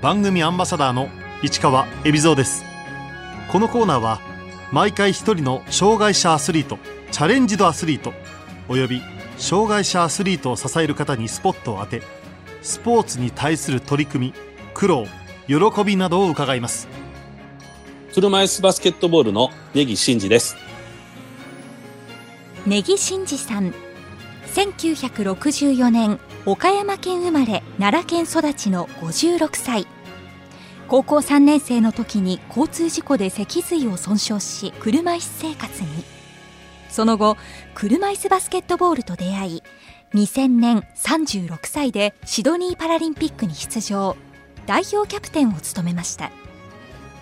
番組アンバサダーの市川恵比蔵です。このコーナーは毎回一人の障害者アスリートチャレンジドアスリートおよび障害者アスリートを支える方にスポットを当てスポーツに対する取り組み苦労喜びなどを伺います。車椅子バスケットボールの根木真嗣です。根木真嗣さん1964年岡山県生まれ奈良県育ちの56歳。高校3年生の時に交通事故で脊髄を損傷し車椅子生活に。その後車椅子バスケットボールと出会い2000年36歳でシドニーパラリンピックに出場。代表キャプテンを務めました。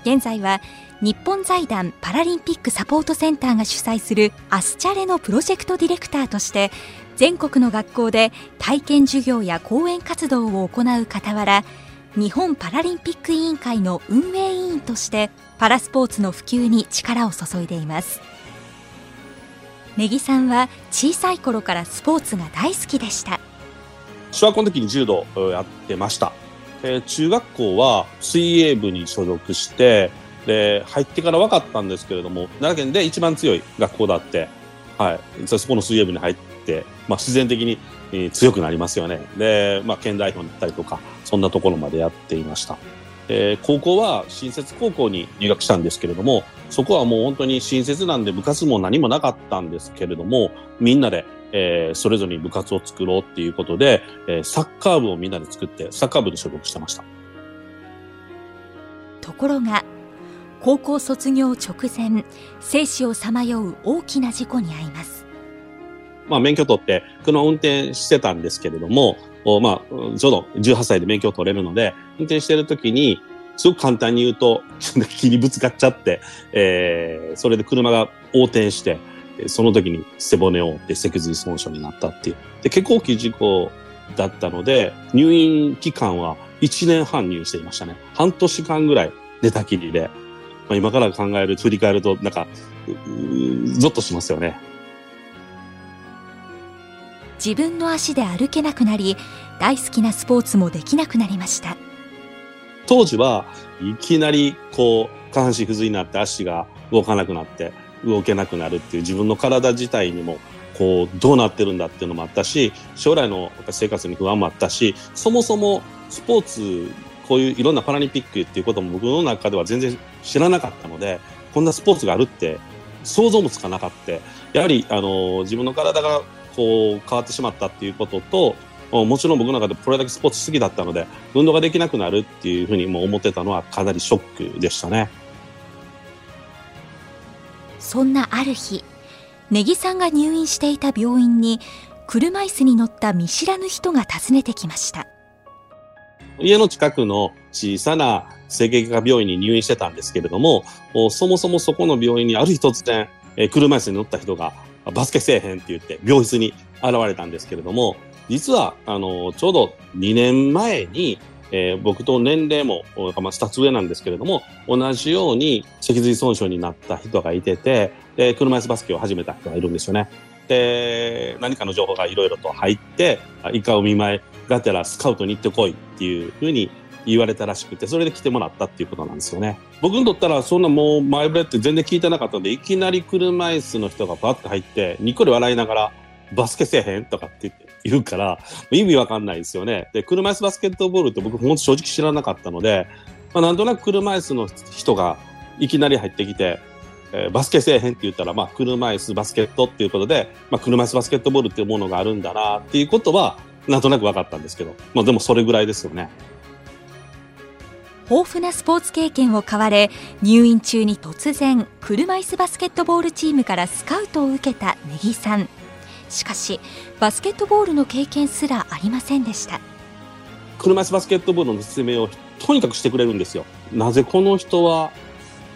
現在は日本財団パラリンピックサポートセンターが主催するアスチャレのプロジェクトディレクターとして全国の学校で体験授業や講演活動を行う傍ら日本パラリンピック委員会の運営委員としてパラスポーツの普及に力を注いでいます。根木さんは小さい頃からスポーツが大好きでした。小学校の時に柔道やってました。で中学校は水泳部に所属してで入ってから分かったんですけれども奈良県で一番強い学校だって。はい。そこの水泳部に入って、まあ、自然的に、えー強くなりますよね。で、まあ、県代表になったりとかそんなところまでやっていました。で高校は新設高校に入学したんですけれどもそこはもう本当に新設なんで部活も何もなかったんですけれどもみんなで、えーそれぞれに部活を作ろうっていうことで、えーサッカー部をみんなで作ってサッカー部に所属してました。ところが高校卒業直前生死をさまよう大きな事故に遭います。まあ、免許取って車を運転してたんですけれども、まあ、ちょうど18歳で免許を取れるので、運転してる時に、すごく簡単に言うと、木にぶつかっちゃって、えーそれで車が横転して、その時に背骨を折って脊髄損傷になったっていう。で、結構大きい事故だったので、入院期間は1年半入院していましたね。半年間ぐらい寝たきりで。まあ、今から考える、振り返ると、なんか、ゾッとしますよね。自分の足で歩けなくなり大好きなスポーツもできなくなりました。当時はいきなりこう下半身不随になって足が動かなくなって動けなくなるっていう自分の体自体にもこうどうなってるんだっていうのもあったし将来の生活に不安もあったしそもそもスポーツこういういろんなパラリンピックっていうことも僕の中では全然知らなかったのでこんなスポーツがあるって想像もつかなかった。やはりあの自分の体がこう変わってしまったっていうことともちろん僕の中でこれだけスポーツ好きだったので運動ができなくなるっていうふうにも思ってたのはかなりショックでしたね。そんなある日根木さんが入院していた病院に車椅子に乗った見知らぬ人が訪ねてきました家の近くの小さな整形外科病院に入院してたんですけれども、おそもそもそこの病院にある日突然、えー車椅子に乗った人がバスケせえへんって言って病室に現れたんですけれども、実は、あの、ちょうど2年前に、えー僕と年齢も、まあ、2つ上なんですけれども、同じように脊髄損傷になった人がいてて、で車椅子バスケを始めた人がいるんですよね。で、何かの情報がいろいろと入って、あイカお見舞いがてらスカウトに行ってこいっていうふうに言われたらしくて、それで来てもらったっていうことなんですよね。僕にとったら、そんなもう前触れって全然聞いてなかったので、いきなり車椅子の人がバッと入って、ニコリ笑いながら、バスケせえへんとかって言うから、意味わかんないですよね。で、車椅子バスケットボールって僕、ほんと正直知らなかったので、まあ、なんとなく車椅子の人がいきなり入ってきて、えーバスケせえへんって言ったら、まあ、車椅子バスケットっていうことで、まあ、車椅子バスケットボールっていうものがあるんだなっていうことは、なんとなく分かったんですけど、まあ、でもそれぐらいですよね。豊富なスポーツ経験を買われ入院中に突然車椅子バスケットボールチームからスカウトを受けた根木さんしかしバスケットボールの経験すらありませんでした車椅子バスケットボールの説明をとにかくしてくれるんですよ。なぜこの人は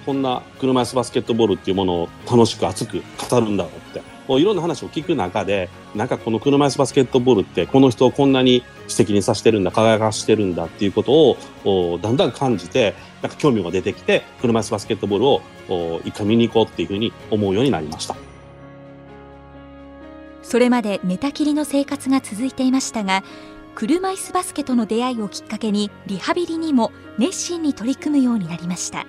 こんな車椅子バスケットボールっていうものを楽しく熱く語るんだろうって。いろんな話を聞く中で、なんかこの車椅子バスケットボールってこの人をこんなに素敵にさせてるんだ、輝かしてるんだっていうことをおだんだん感じて、なんか興味が出てきて、車椅子バスケットボールをお一回見に行こうっていうふうに思うようになりました。それまで寝たきりの生活が続いていましたが車椅子バスケとの出会いをきっかけにリハビリにも熱心に取り組むようになりました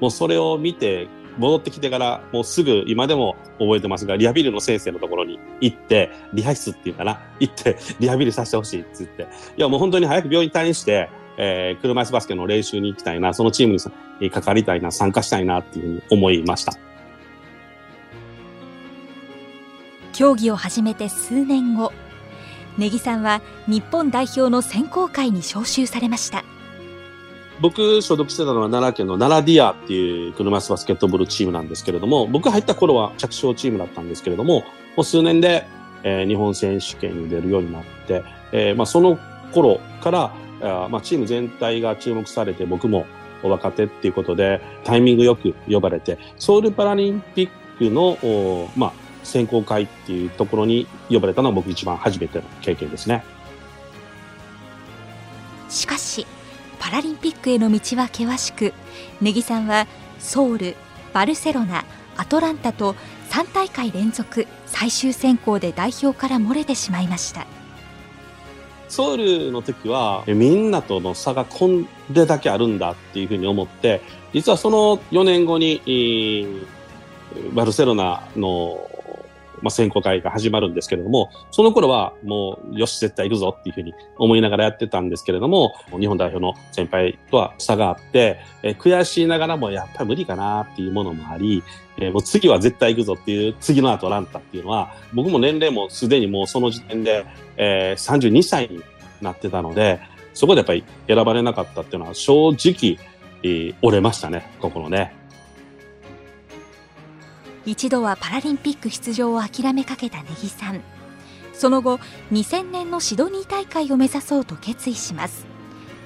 もうそれを見て戻ってきてからもうすぐ今でも覚えてますがリハビリの先生のところに行ってリハ室っていうかな行ってリハビリさせてほしいって言っていやもう本当に早く病院退院してえー、車椅子バスケの練習に行きたいな、そのチームに関わりたいな、参加したいなっていうふうに思いました。競技を始めて数年後、根木さんは日本代表の選考会に招集されました。僕所属してたのは奈良県の奈良ディアっていう車椅子バスケットボールチームなんですけれども、僕入った頃は弱小チームだったんですけれども、もう数年で、えー、日本選手権に出るようになって、えー、まあその頃からあまあ、チーム全体が注目されて、僕も若手っていうことで、タイミングよく呼ばれて、ソウルパラリンピックの、まあ、選考会っていうところに呼ばれたのは僕一番初めての経験ですね。しかし、パラリンピックへの道は険しく、根木さんはソウル、バルセロナ、アトランタと3大会連続最終選考で代表から漏れてしまいました。ソウルの時は、みんなとの差がこんでだけあるんだっていうふうに思って、実はその4年後に、バルセロナの、まあ、選考会が始まるんですけれども、その頃はもう、よし、絶対行くぞっていうふうに思いながらやってたんですけれども、日本代表の先輩とは差があって、え悔しいながらもやっぱり無理かなっていうものもあり、え、もう次は絶対行くぞっていう、次のアトランタっていうのは、僕も年齢もすでにもうその時点で、えー、32歳になってたので、そこでやっぱり選ばれなかったっていうのは正直、えー、折れましたね、心ね。一度はパラリンピック出場を諦めかけた根木さん。その後、2000年のシドニー大会を目指そうと決意します。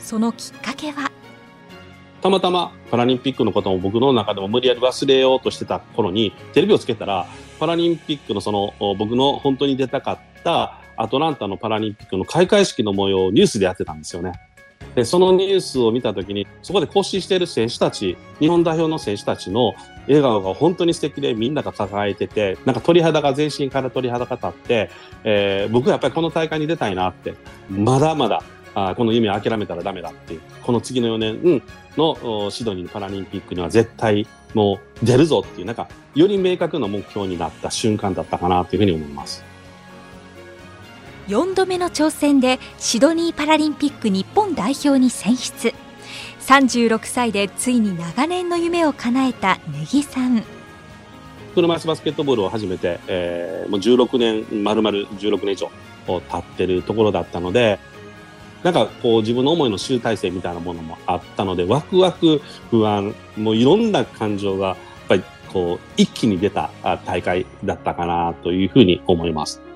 そのきっかけは？たまたまパラリンピックのことも僕の中でも無理やり忘れようとしてた頃に、テレビをつけたら、パラリンピックのその、僕の本当に出たかったアトランタのパラリンピックの開会式の模様をニュースでやってたんですよね。で、そのニュースを見たときに、そこで行進している選手たち、日本代表の選手たちの笑顔が本当に素敵でみんなが抱えてて、なんか鳥肌が全身から鳥肌が立って、えー、僕はやっぱりこの大会に出たいなって、まだまだあこの夢を諦めたらダメだっていう、この次の4年のシドニーパラリンピックには絶対もう出るぞっていう、なんか、より明確な目標になった瞬間だったかなというふうに思います。4度目の挑戦でシドニーパラリンピック日本代表に選出36歳でついに長年の夢を叶えた根木さん車椅子バスケットボールを始めて、えー、もう16年丸々16年以上経ってるところだったのでなんかこう自分の思いの集大成みたいなものもあったのでワクワク不安もういろんな感情がやっぱりこう一気に出た大会だったかなというふうに思います。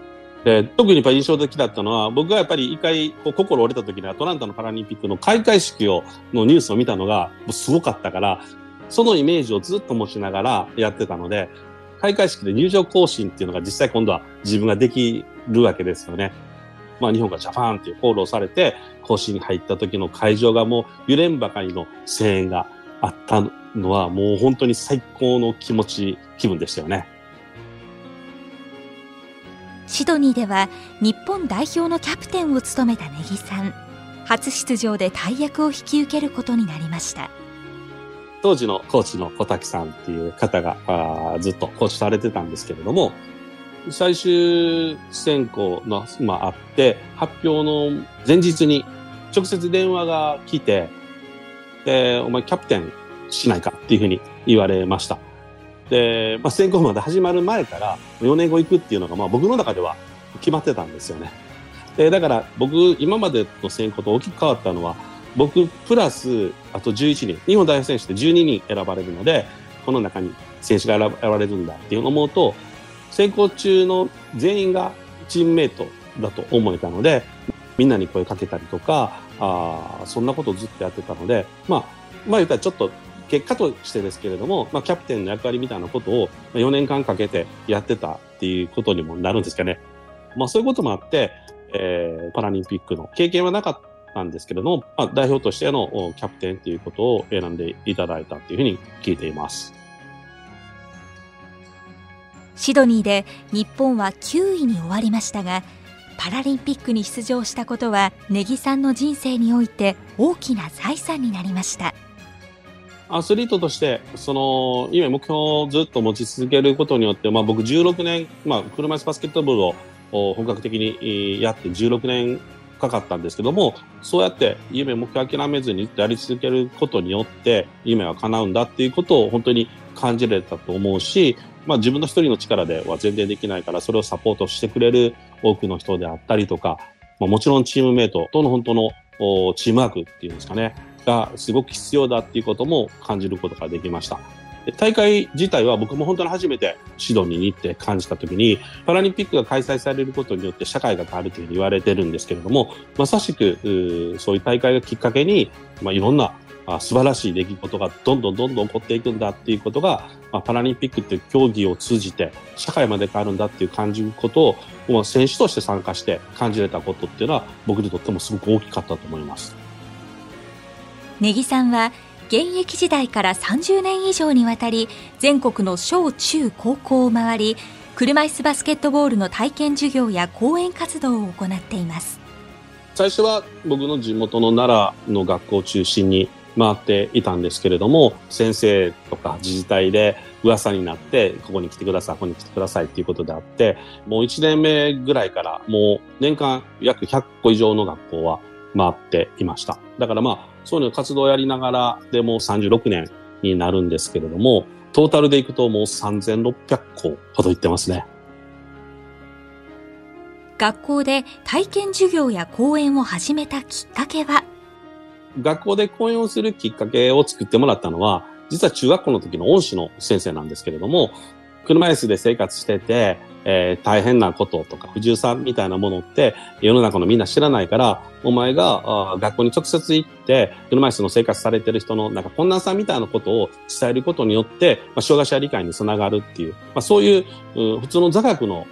で特にやっぱ印象的だったのは、僕がやっぱり一回こう心折れた時にアトランタのパラリンピックの開会式を、のニュースを見たのがすごかったから、そのイメージをずっと持ちながらやってたので、開会式で入場行進っていうのが実際今度は自分ができるわけですよね。まあ日本がジャパンっていうコールをされて、行進に入った時の会場がもう揺れんばかりの声援があったのはもう本当に最高の気持ち、気分でしたよね。シドニーでは日本代表のキャプテンを務めた根木さん初出場で大役を引き受けることになりました当時のコーチの小滝さんっていう方があずっとコーチされてたんですけれども最終選考の、まあ、あって発表の前日に直接電話が来て、えー、お前キャプテンしないかっていうふうに言われました。で、まあ、選考まで始まる前から4年後行くっていうのが、まあ、僕の中では決まってたんですよね。で、だから僕、今までの選考と大きく変わったのは、僕プラス、あと11人、日本代表選手って12人選ばれるので、この中に選手が選ばれるんだっていうのを思うと、選考中の全員がチームメイトだと思えたので、みんなに声かけたりとか、あそんなことをずっとやってたので、まあ、まあ言ったらちょっと結果としてですけれども、まあ、キャプテンの役割みたいなことを4年間かけてやってたっていうことにもなるんですかね。まあ、そういうこともあって、えー、パラリンピックの経験はなかったんですけれども、まあ、代表としてのキャプテンということを選んでいただいたというふうに聞いています。シドニーで日本は9位に終わりましたが、パラリンピックに出場したことは根木さんの人生において大きな財産になりましたアスリートとして、その、今目標をずっと持ち続けることによって、まあ僕16年、まあ車椅子バスケットボールを本格的にやって16年かかったんですけども、そうやって夢、目標諦めずにやり続けることによって、夢は叶うんだっていうことを本当に感じれたと思うし、まあ自分の一人の力では全然できないから、それをサポートしてくれる多くの人であったりとか、まあ、もちろんチームメイトとの本当のチームワークっていうんですかね。がすごく必要だっていうことも感じることができました。大会自体は僕も本当に初めてシドニーに行って感じたときに、パラリンピックが開催されることによって社会が変わるというふうに言われてるんですけれども、まさしく、そういう大会がきっかけに、まあ、いろんな素晴らしい出来事がどんどんどんどん起こっていくんだっていうことが、まあ、パラリンピックっていう競技を通じて社会まで変わるんだっていう感じることを、まあ、選手として参加して感じれたことっていうのは僕にとってもすごく大きかったと思います。根木さんは現役時代から30年以上にわたり全国の小中高校を回り車椅子バスケットボールの体験授業や講演活動を行っています。最初は僕の地元の奈良の学校を中心に回っていたんですけれども先生とか自治体で噂になってここに来てくださいここに来てくださいっていうことであってもう1年目ぐらいからもう年間約100個以上の学校は回っていました。だからまあ、そういうの活動をやりながらでも36年になるんですけれども、トータルでいくともう3600校ほど行ってますね。学校で体験授業や講演を始めたきっかけは？学校で講演をするきっかけを作ってもらったのは、実は中学校の時の恩師の先生なんですけれども、車椅子で生活してて、えー、大変なこととか不自由さみたいなものって世の中のみんな知らないから、お前が学校に直接行って、車椅子の生活されてる人のなんか困難さみたいなことを伝えることによって、まあ、障害者理解につながるっていう、まあ、そういうう普通の座学の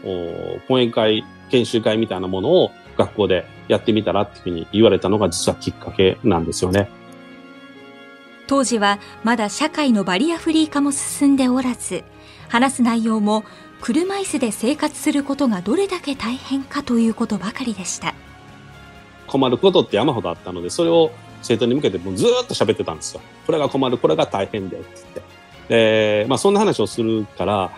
講演会、研修会みたいなものを学校でやってみたらっていうふうに言われたのが実はきっかけなんですよね。当時はまだ社会のバリアフリー化も進んでおらず、話す内容も車椅子で生活することがどれだけ大変かということばかりでした。困ることって山ほどあったのでそれを生徒に向けてもうずっと喋ってたんですよ。これが困るこれが大変でってって。で、まあ、そんな話をするから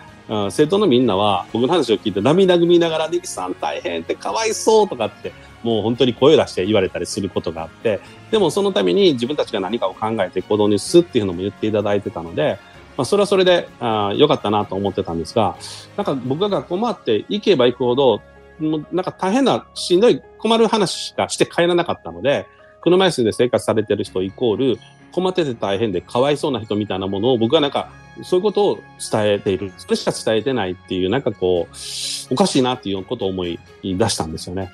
生徒のみんなは僕の話を聞いて涙ぐみながら「ネギさん大変ってかわいそう」とかってもう本当に声を出して言われたりすることがあってでもそのために自分たちが何かを考えて行動に移すっていうのも言っていただいてたのでまあ、それはそれで、良かったなと思ってたんですが、なんか僕が学校回って行けば行くほど、もうなんか大変な、しんどい、困る話しかして帰らなかったので、車椅子で生活されてる人イコール、困ってて大変でかわいそうな人みたいなものを僕はなんか、そういうことを伝えている。それしか伝えてないっていう、なんかこう、おかしいなっていうことを思い出したんですよね。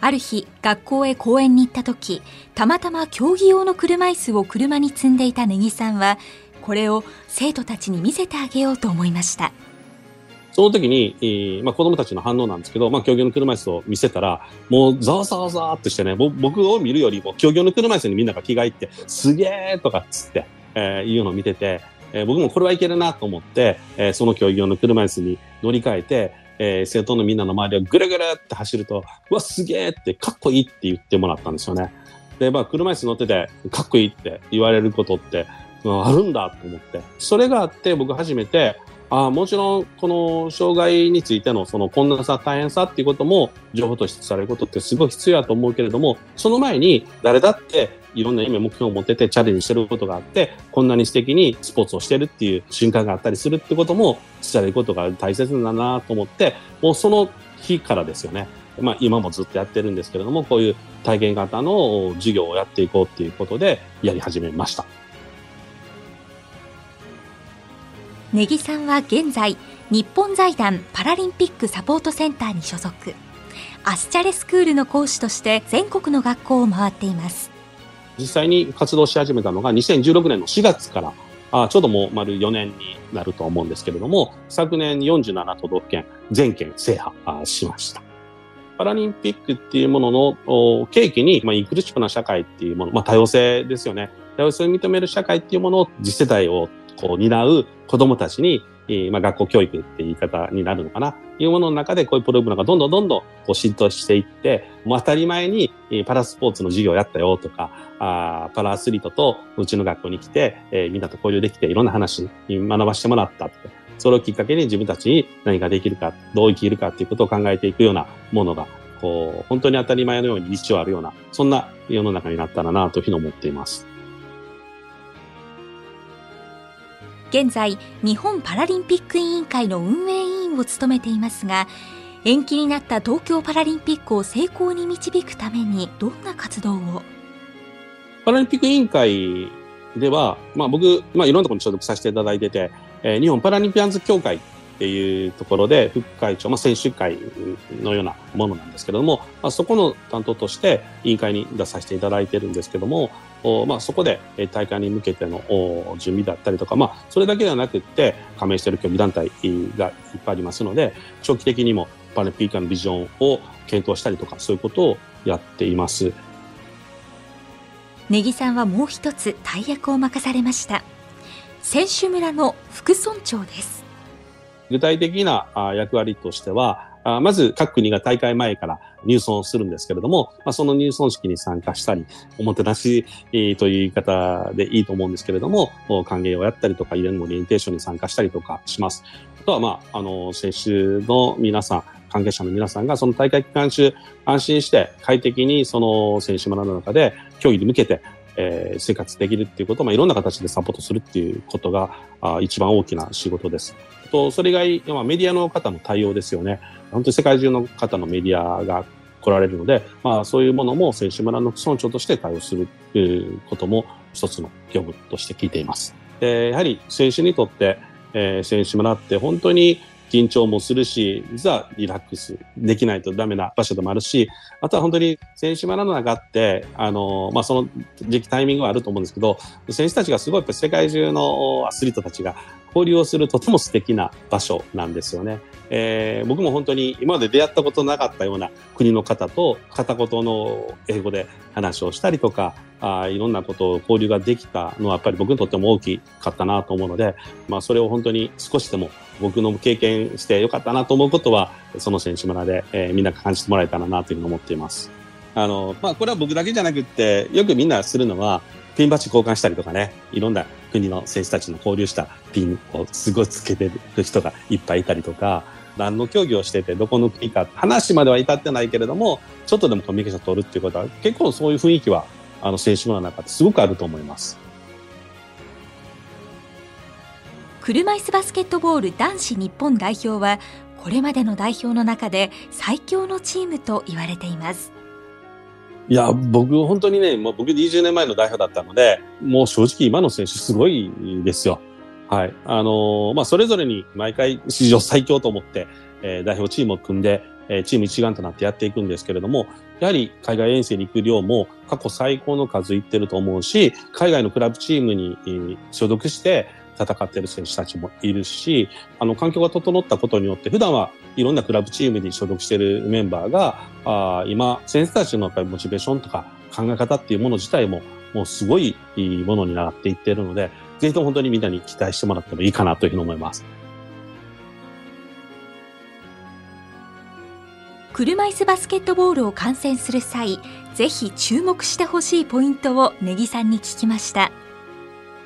ある日、学校へ公園に行った時、たまたま競技用の車椅子を車に積んでいた根木さんは、これを生徒たちに見せてあげようと思いました。その時に、えー、まあ、子供たちの反応なんですけど、まあ、競技用の車椅子を見せたら、もうざわざわざわっとしてね、僕を見るよりも競技用の車椅子にみんなが着替えて、すげーとかっつって、えー、いうのを見てて、えー、僕もこれはいけるなと思って、えー、その競技用の車椅子に乗り換えて、えー、生徒のみんなの周りをぐるぐるって走ると、うわ、すげえってかっこいいって言ってもらったんですよね。で、まあ、車椅子乗っててかっこいいって言われることって、あるんだと思って。それがあって僕初めて、あもちろん、この障害についてのその困難さ、大変さっていうことも情報としてされることってすごい必要だと思うけれども、その前に誰だっていろんな夢、目標を持っててチャレンジしてることがあって、こんなに素敵にスポーツをしてるっていう瞬間があったりするってことも伝えることが大切だなと思って、もうその日からですよね。まあ今もずっとやってるんですけれども、こういう体験型の授業をやっていこうっていうことでやり始めました。根木さんは現在日本財団パラリンピックサポートセンターに所属アスチャレスクールの講師として全国の学校を回っています実際に活動し始めたのが2016年の4月からあちょうどもう丸4年になると思うんですけれども昨年47都道府県全県制覇しましたパラリンピックっていうものの契機に、まあ、インクルーシブな社会っていうもの、まあ、多様性ですよね。多様性を認める社会っていうものを次世代をこう担う子供たちに、えーまあ、学校教育って言い方になるのかな、いうものの中でこういうプログラムがどんどんどんどんこう浸透していって、もう当たり前に、え、パラスポーツの授業やったよとか、あパラアスリートとうちの学校に来て、えー、みんなと交流できていろんな話に学ばせてもらったとか、それをきっかけに自分たちに何ができるか、どう生きるかっていうことを考えていくようなものが、こう、本当に当たり前のように日常あるような、そんな世の中になったらなというふうに思っています。現在日本パラリンピック委員会の運営委員を務めていますが延期になった東京パラリンピックを成功に導くためにどんな活動を？パラリンピック委員会では、まあ、僕、まあ、いろんなところに所属させていただいてて、えー、日本パラリンピアンズ協会っていうところで副会長、まあ、選手会のようなものなんですけれども、まあ、そこの担当として委員会に出させていただいてるんですけども、おまあ、そこで大会に向けての準備だったりとか、まあ、それだけではなくって加盟している競技団体がいっぱいありますので長期的にもパラリンピックのビジョンを検討したりとかそういうことをやっています。根木さんはもう一つ大役を任されました。選手村の副村長です。具体的な役割としてはまず各国が大会前から入村するんですけれども、ま、その入村式に参加したり、おもてなし、という言い方でいいと思うんですけれども、歓迎をやったりとか、イベントのオリエンテーションに参加したりとかします。あとは、まあ、あの、選手の皆さん、関係者の皆さんがその大会期間中安心して快適にその選手村の中で競技に向けてえー、生活できるっていうことを、まあ、いろんな形でサポートするっていうことがあ一番大きな仕事です。と、それ以外、まあ、メディアの方の対応ですよね。本当に世界中の方のメディアが来られるので、まあ、そういうものも選手村の村長として対応することも一つの業務として聞いています。でやはり選手にとって、えー、選手村って本当に緊張もするし、実はリラックスできないとダメな場所でもあるし、あとは本当に選手村の中って、あの、まあ、その時期タイミングはあると思うんですけど、選手たちがすごいやっぱ世界中のアスリートたちが交流をするとても素敵な場所なんですよね。えー、僕も本当に今まで出会ったことなかったような国の方と片言の英語で話をしたりとか、あいろんなことを交流ができたのはやっぱり僕にとっても大きかったなと思うので、まあ、それを本当に少しでも僕の経験してよかったなと思うことは、その選手村で、えー、みんな感じてもらえたらなというふうに思っています。あの、まあ、これは僕だけじゃなくって、よくみんなするのは、ピンバッジ交換したりとかね、いろんな国の選手たちの交流したピンをすごいつけてる人がいっぱいいたりとか、何の競技をしてて、どこの国か、話までは至ってないけれども、ちょっとでもコミュニケーション取るっていうことは、結構そういう雰囲気は、あの、選手の中ですごくあると思います。車椅子バスケットボール男子日本代表はこれまでの代表の中で最強のチームと言われていますいや、僕、本当にね、もう僕20年前の代表だったので、もう正直今の選手すごいですよ。はい。あのー、まあ、それぞれに毎回史上最強と思って、えー、代表チームを組んで、え、チーム一丸となってやっていくんですけれども、やはり海外遠征に行く量も過去最高の数いってると思うし、海外のクラブチームに所属して、戦ってる選手たちもいるし、あの、環境が整ったことによって、普段はいろんなクラブチームに所属してるメンバーが、あ今、選手たちのやっぱりモチベーションとか考え方っていうもの自体も、もうすごいいいものになっていってるので、ぜひとも本当にみんなに期待してもらってもいいかなというふうに思います。車椅子バスケットボールを観戦する際、ぜひ注目してほしいポイントを根木さんに聞きました。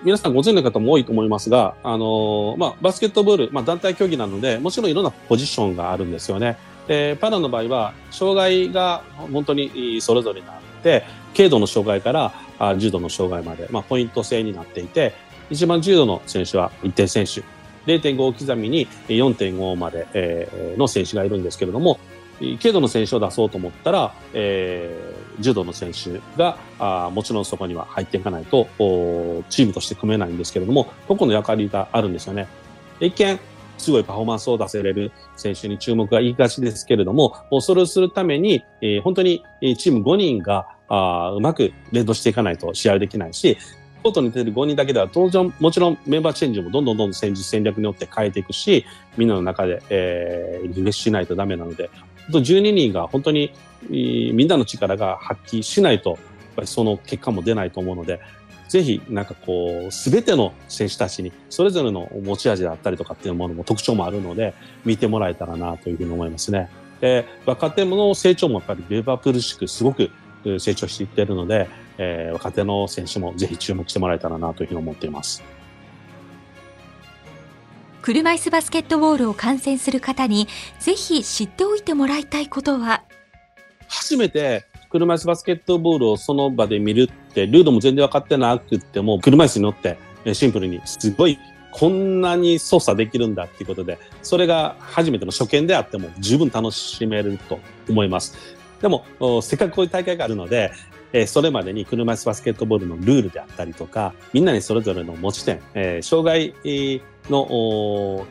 皆さんご存知の方も多いと思いますが、あの、まあ、バスケットボール、まあ、団体競技なので、もちろんいろんなポジションがあるんですよね。で、パラの場合は、障害が本当にそれぞれになって、軽度の障害からあ重度の障害まで、まあ、ポイント制になっていて、一番重度の選手は一定選手、0.5刻みに4.5まで、の選手がいるんですけれども、軽度の選手を出そうと思ったら、えー、柔道の選手があもちろんそこには入っていかないとチームとして組めないんですけれども、個々の役割があるんですよね。一見、すごいパフォーマンスを出せれる選手に注目がいいがちですけれども、それをするために、えー、本当にチーム5人があうまく連動していかないと試合できないし、コートに出てる5人だけでは当然もちろんメンバーチェンジもどんどんどんどん戦術戦略によって変えていくし、みんなの中で、えー、リフレッシュしないとダメなので、12人が本当にみんなの力が発揮しないと、やっぱりその結果も出ないと思うので、ぜひ、なんかこう、すべての選手たちに、それぞれの持ち味だったりとかっていうものも特徴もあるので、見てもらえたらなというふうに思いますね。で、若手の成長もやっぱりリバプルしくすごく成長していってるので、えー、若手の選手もぜひ注目してもらえたらなというふうに思っています。車椅子バスケットボールを観戦する方にぜひ知っておいてもらいたいことは？初めて車椅子バスケットボールをその場で見るって、ルールも全然分かってなくっても、車椅子に乗ってシンプルにすごいこんなに操作できるんだっていうことで、それが初めての初見であっても十分楽しめると思います。でも、せっかくこういう大会があるので、えそれまでに車椅子バスケットボールのルールであったりとか、みんなにそれぞれの持ち点、え、障害の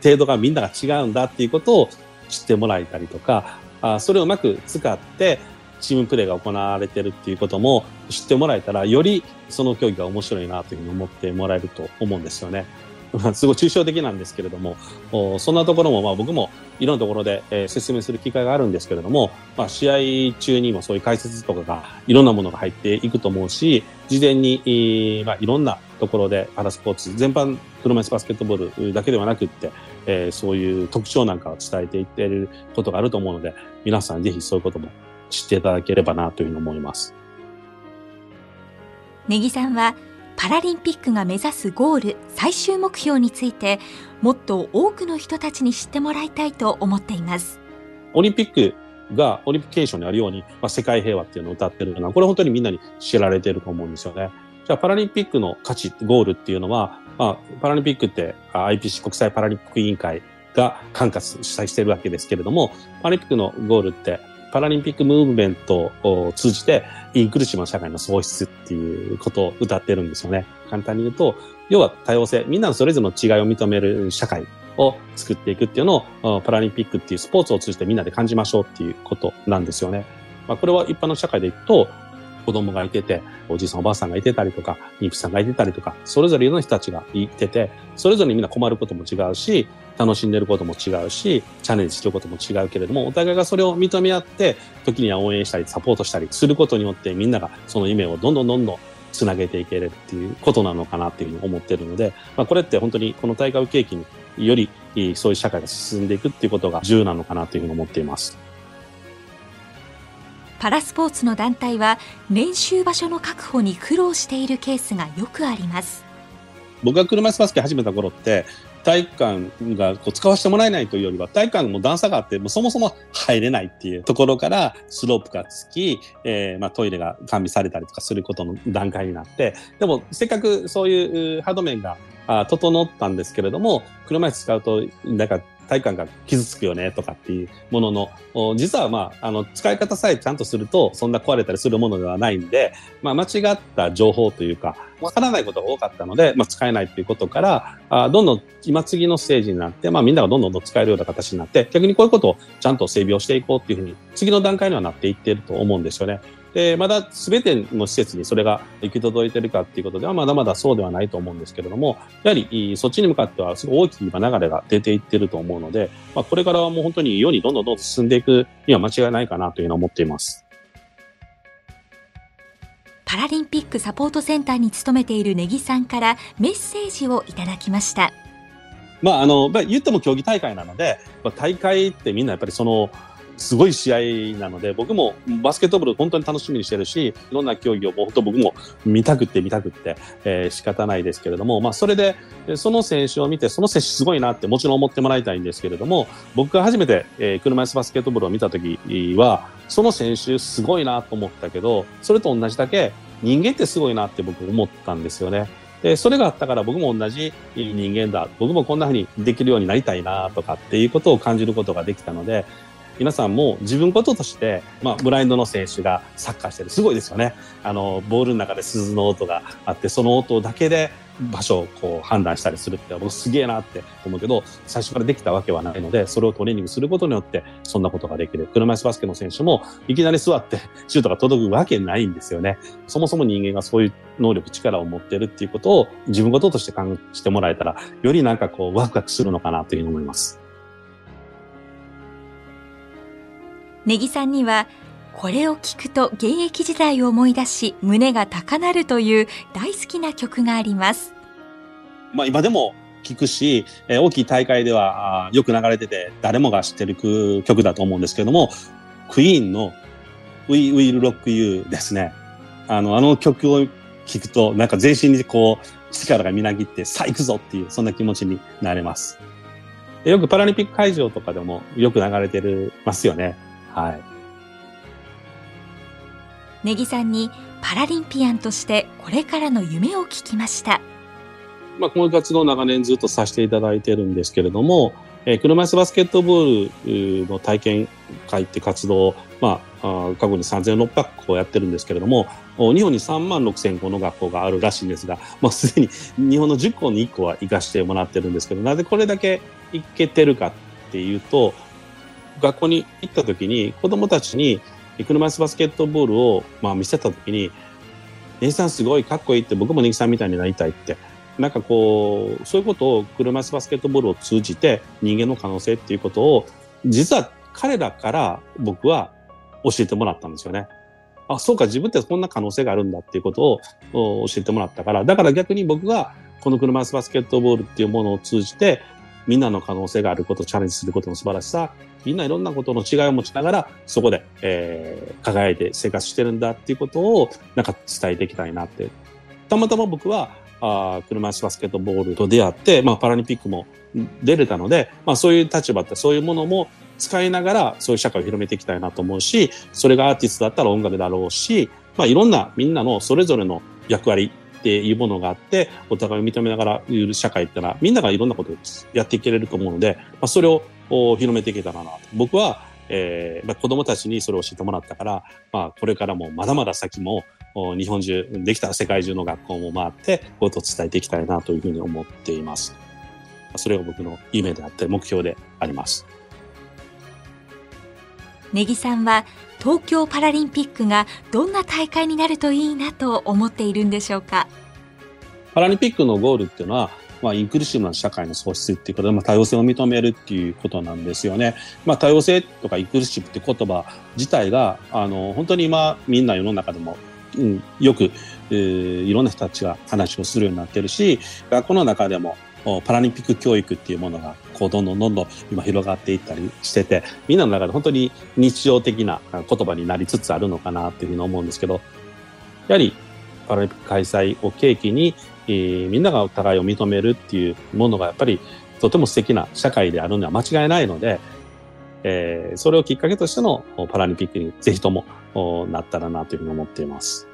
程度がみんなが違うんだっていうことを知ってもらえたりとか、あそれをうまく使って、チームプレーが行われてるっていうことも知ってもらえたら、よりその競技が面白いなというふうに思ってもらえると思うんですよね。すごい抽象的なんですけれども、そんなところもまあ僕もいろんなところで、え説明する機会があるんですけれども、まあ、試合中にもそういう解説とかがいろんなものが入っていくと思うし、事前に、まあ、いろんなところでパラスポーツ全般車椅子バスケットボールだけではなくって、えー、そういう特徴なんかを伝えていっていることがあると思うので、皆さんぜひそういうことも知っていただければなというふうに思います。ネギさんはパラリンピックが目指すゴール最終目標についてもっと多くの人たちに知ってもらいたいと思っていますオリンピックがオリンピケーションにあるように、まあ、世界平和っていうのを歌ってるのはこれ本当にみんなに知られてると思うんですよねじゃあパラリンピックの価値ゴールっていうのは、まあ、パラリンピックって IPC 国際パラリンピック委員会が管轄主催してるわけですけれどもパラリンピックのゴールってパラリンピックムーブメントを通じて、インクルーシブな社会の創出っていうことを歌ってるんですよね。簡単に言うと、要は多様性、みんなのそれぞれの違いを認める社会を作っていくっていうのを、パラリンピックっていうスポーツを通じてみんなで感じましょうっていうことなんですよね。まあ、これは一般の社会でいくと、子供がいてて、おじいさんおばあさんがいてたりとか、妊婦さんがいてたりとか、それぞれの人たちがいてて、それぞれみんな困ることも違うし、楽しんでることも違うし、チャレンジすることも違うけれども、お互いがそれを認め合って、時には応援したり、サポートしたりすることによって、みんながその夢をどんどんどんどんつなげていけるっていうことなのかなっていうふうに思ってるので、まあ、これって本当にこの大会を契機によりそういう社会が進んでいくっていうことが重要なのかなというふうに思っています。パラスポーツの団体は練習場所の確保に苦労しているケースがよくあります。僕が車椅子バスケ始めた頃って体育館がこう使わせてもらえないというよりは、体育館も段差があって、もうそもそも入れないっていうところから、スロープがつき、えー、まあ、トイレが完備されたりとかすることの段階になって、でも、せっかくそういうハード面が整ったんですけれども、車椅子使うと、なんか体感が傷つくよねとかっていうものの、実はまあ、あの、使い方さえちゃんとすると、そんな壊れたりするものではないんで、まあ、間違った情報というか、わからないことが多かったので、まあ、使えないっていうことから、あどんどん今次のステージになって、まあ、みんながどんどんどん使えるような形になって、逆にこういうことをちゃんと整備をしていこうっていうふうに、次の段階にはなっていってると思うんですよね。で、まだ全ての施設にそれが行き届いているかっていうことでは、まだまだそうではないと思うんですけれども、やはりそっちに向かってはすごい大きい今流れが出ていってると思うので、まあ、これからはもう本当に世にどんどんどんどん進んでいくには間違いないかなというのを思っています。パラリンピックサポートセンターに勤めている根木さんからメッセージをいただきました。まあ、あの、言っても競技大会なので、大会ってみんなやっぱりその、すごい試合なので、僕もバスケットボール本当に楽しみにしてるし、いろんな競技を本当僕も見たくって見たくって、えー、仕方ないですけれども、まあそれで、その選手を見て、その選手すごいなってもちろん思ってもらいたいんですけれども、僕が初めて、えー、車椅子バスケットボールを見た時は、その選手すごいなと思ったけど、それと同じだけ人間ってすごいなって僕思ったんですよね。で、それがあったから僕も同じ人間だ。僕もこんな風にできるようになりたいなとかっていうことを感じることができたので、皆さんも自分こととして、まあ、ブラインドの選手がサッカーしてる。すごいですよね。あの、ボールの中で鈴の音があって、その音だけで場所をこう判断したりするって僕すげえなって思うけど、最初からできたわけはないので、それをトレーニングすることによって、そんなことができる。車椅子バスケの選手も、いきなり座ってシュートが届くわけないんですよね。そもそも人間がそういう能力、力を持ってるっていうことを自分事として感じてもらえたら、よりなんかこう、ワクワクするのかなというふうに思います。根木さんにはこれを聞くと現役時代を思い出し胸が高鳴るという大好きな曲があります。まあ今でも聞くし、えー大きい大会ではよく流れてて誰もが知ってる曲だと思うんですけども、クイーンの We Will Rock You ですね。あの、あの曲を聞くとなんか全身にこう力がみなぎってさあ行くぞっていうそんな気持ちになれます。よくパラリンピック会場とかでもよく流れてるますよね。はい。ネギさんにパラリンピアンとしてこれからの夢を聞きました。まあ、この活動を長年ずっとさせていただいてるんですけれども、えー車椅子バスケットボールの体験会って活動を、まあ、過去に3600校やってるんですけれども、日本に3万6000校の学校があるらしいんですが、まあ、すでに日本の10校に1校は行かしてもらってるんですけど、なぜこれだけ行けてるかっていうと、学校に行った時に子供たちに車椅子バスケットボールを、まあ、見せた時に、ネギさんすごいかっこいいって僕もネギさんみたいになりたいってなんかこう、そういうことを車椅子バスケットボールを通じて人間の可能性っていうことを、実は彼らから僕は教えてもらったんですよね。あ、そうか、自分ってこんな可能性があるんだっていうことを教えてもらったから、だから逆に僕がこの車椅子バスケットボールっていうものを通じて、みんなの可能性があること、チャレンジすることの素晴らしさ、みんないろんなことの違いを持ちながら、そこで、えー輝いて生活してるんだっていうことを、なんか伝えていきたいなって。たまたま僕は、あ車椅子バスケットボールと出会って、まあ、パラリンピックも出れたので、まあ、そういう立場ってそういうものも使いながらそういう社会を広めていきたいなと思うしそれがアーティストだったら音楽だろうし、まあ、いろんなみんなのそれぞれの役割っていうものがあってお互いを認めながらいる社会ってのはみんながいろんなことをやっていけれると思うので、まあ、それを広めていけたらなと僕は、えーまあ、子供たちにそれを教えてもらったから、まあ、これからもまだまだ先も日本中、できたら世界中の学校も回って、こういうことを伝えていきたいなというふうに思っています。それが僕の夢であって、目標であります。ネギさんは東京パラリンピックがどんな大会になるといいなと思っているんでしょうか？パラリンピックのゴールっていうのは、まあ、インクルーシブな社会の創出っていうことで、まあ、多様性を認めるっていうことなんですよね。まあ、多様性とかインクルーシブって言葉自体が、あの、本当に今、みんな世の中でも、うん、よく、えーいろんな人たちが話をするようになってるし、学校の中でも、パラリンピック教育っていうものが、こう、どんどんどんどん今広がっていったりしてて、みんなの中で本当に日常的な言葉になりつつあるのかなっていうふうに思うんですけど、やはり、パラリンピック開催を契機に、えーみんながお互いを認めるっていうものがやっぱりとても素敵な社会であるのは間違いないので、えーそれをきっかけとしてのパラリンピックにぜひともなったらなというふうに思っています。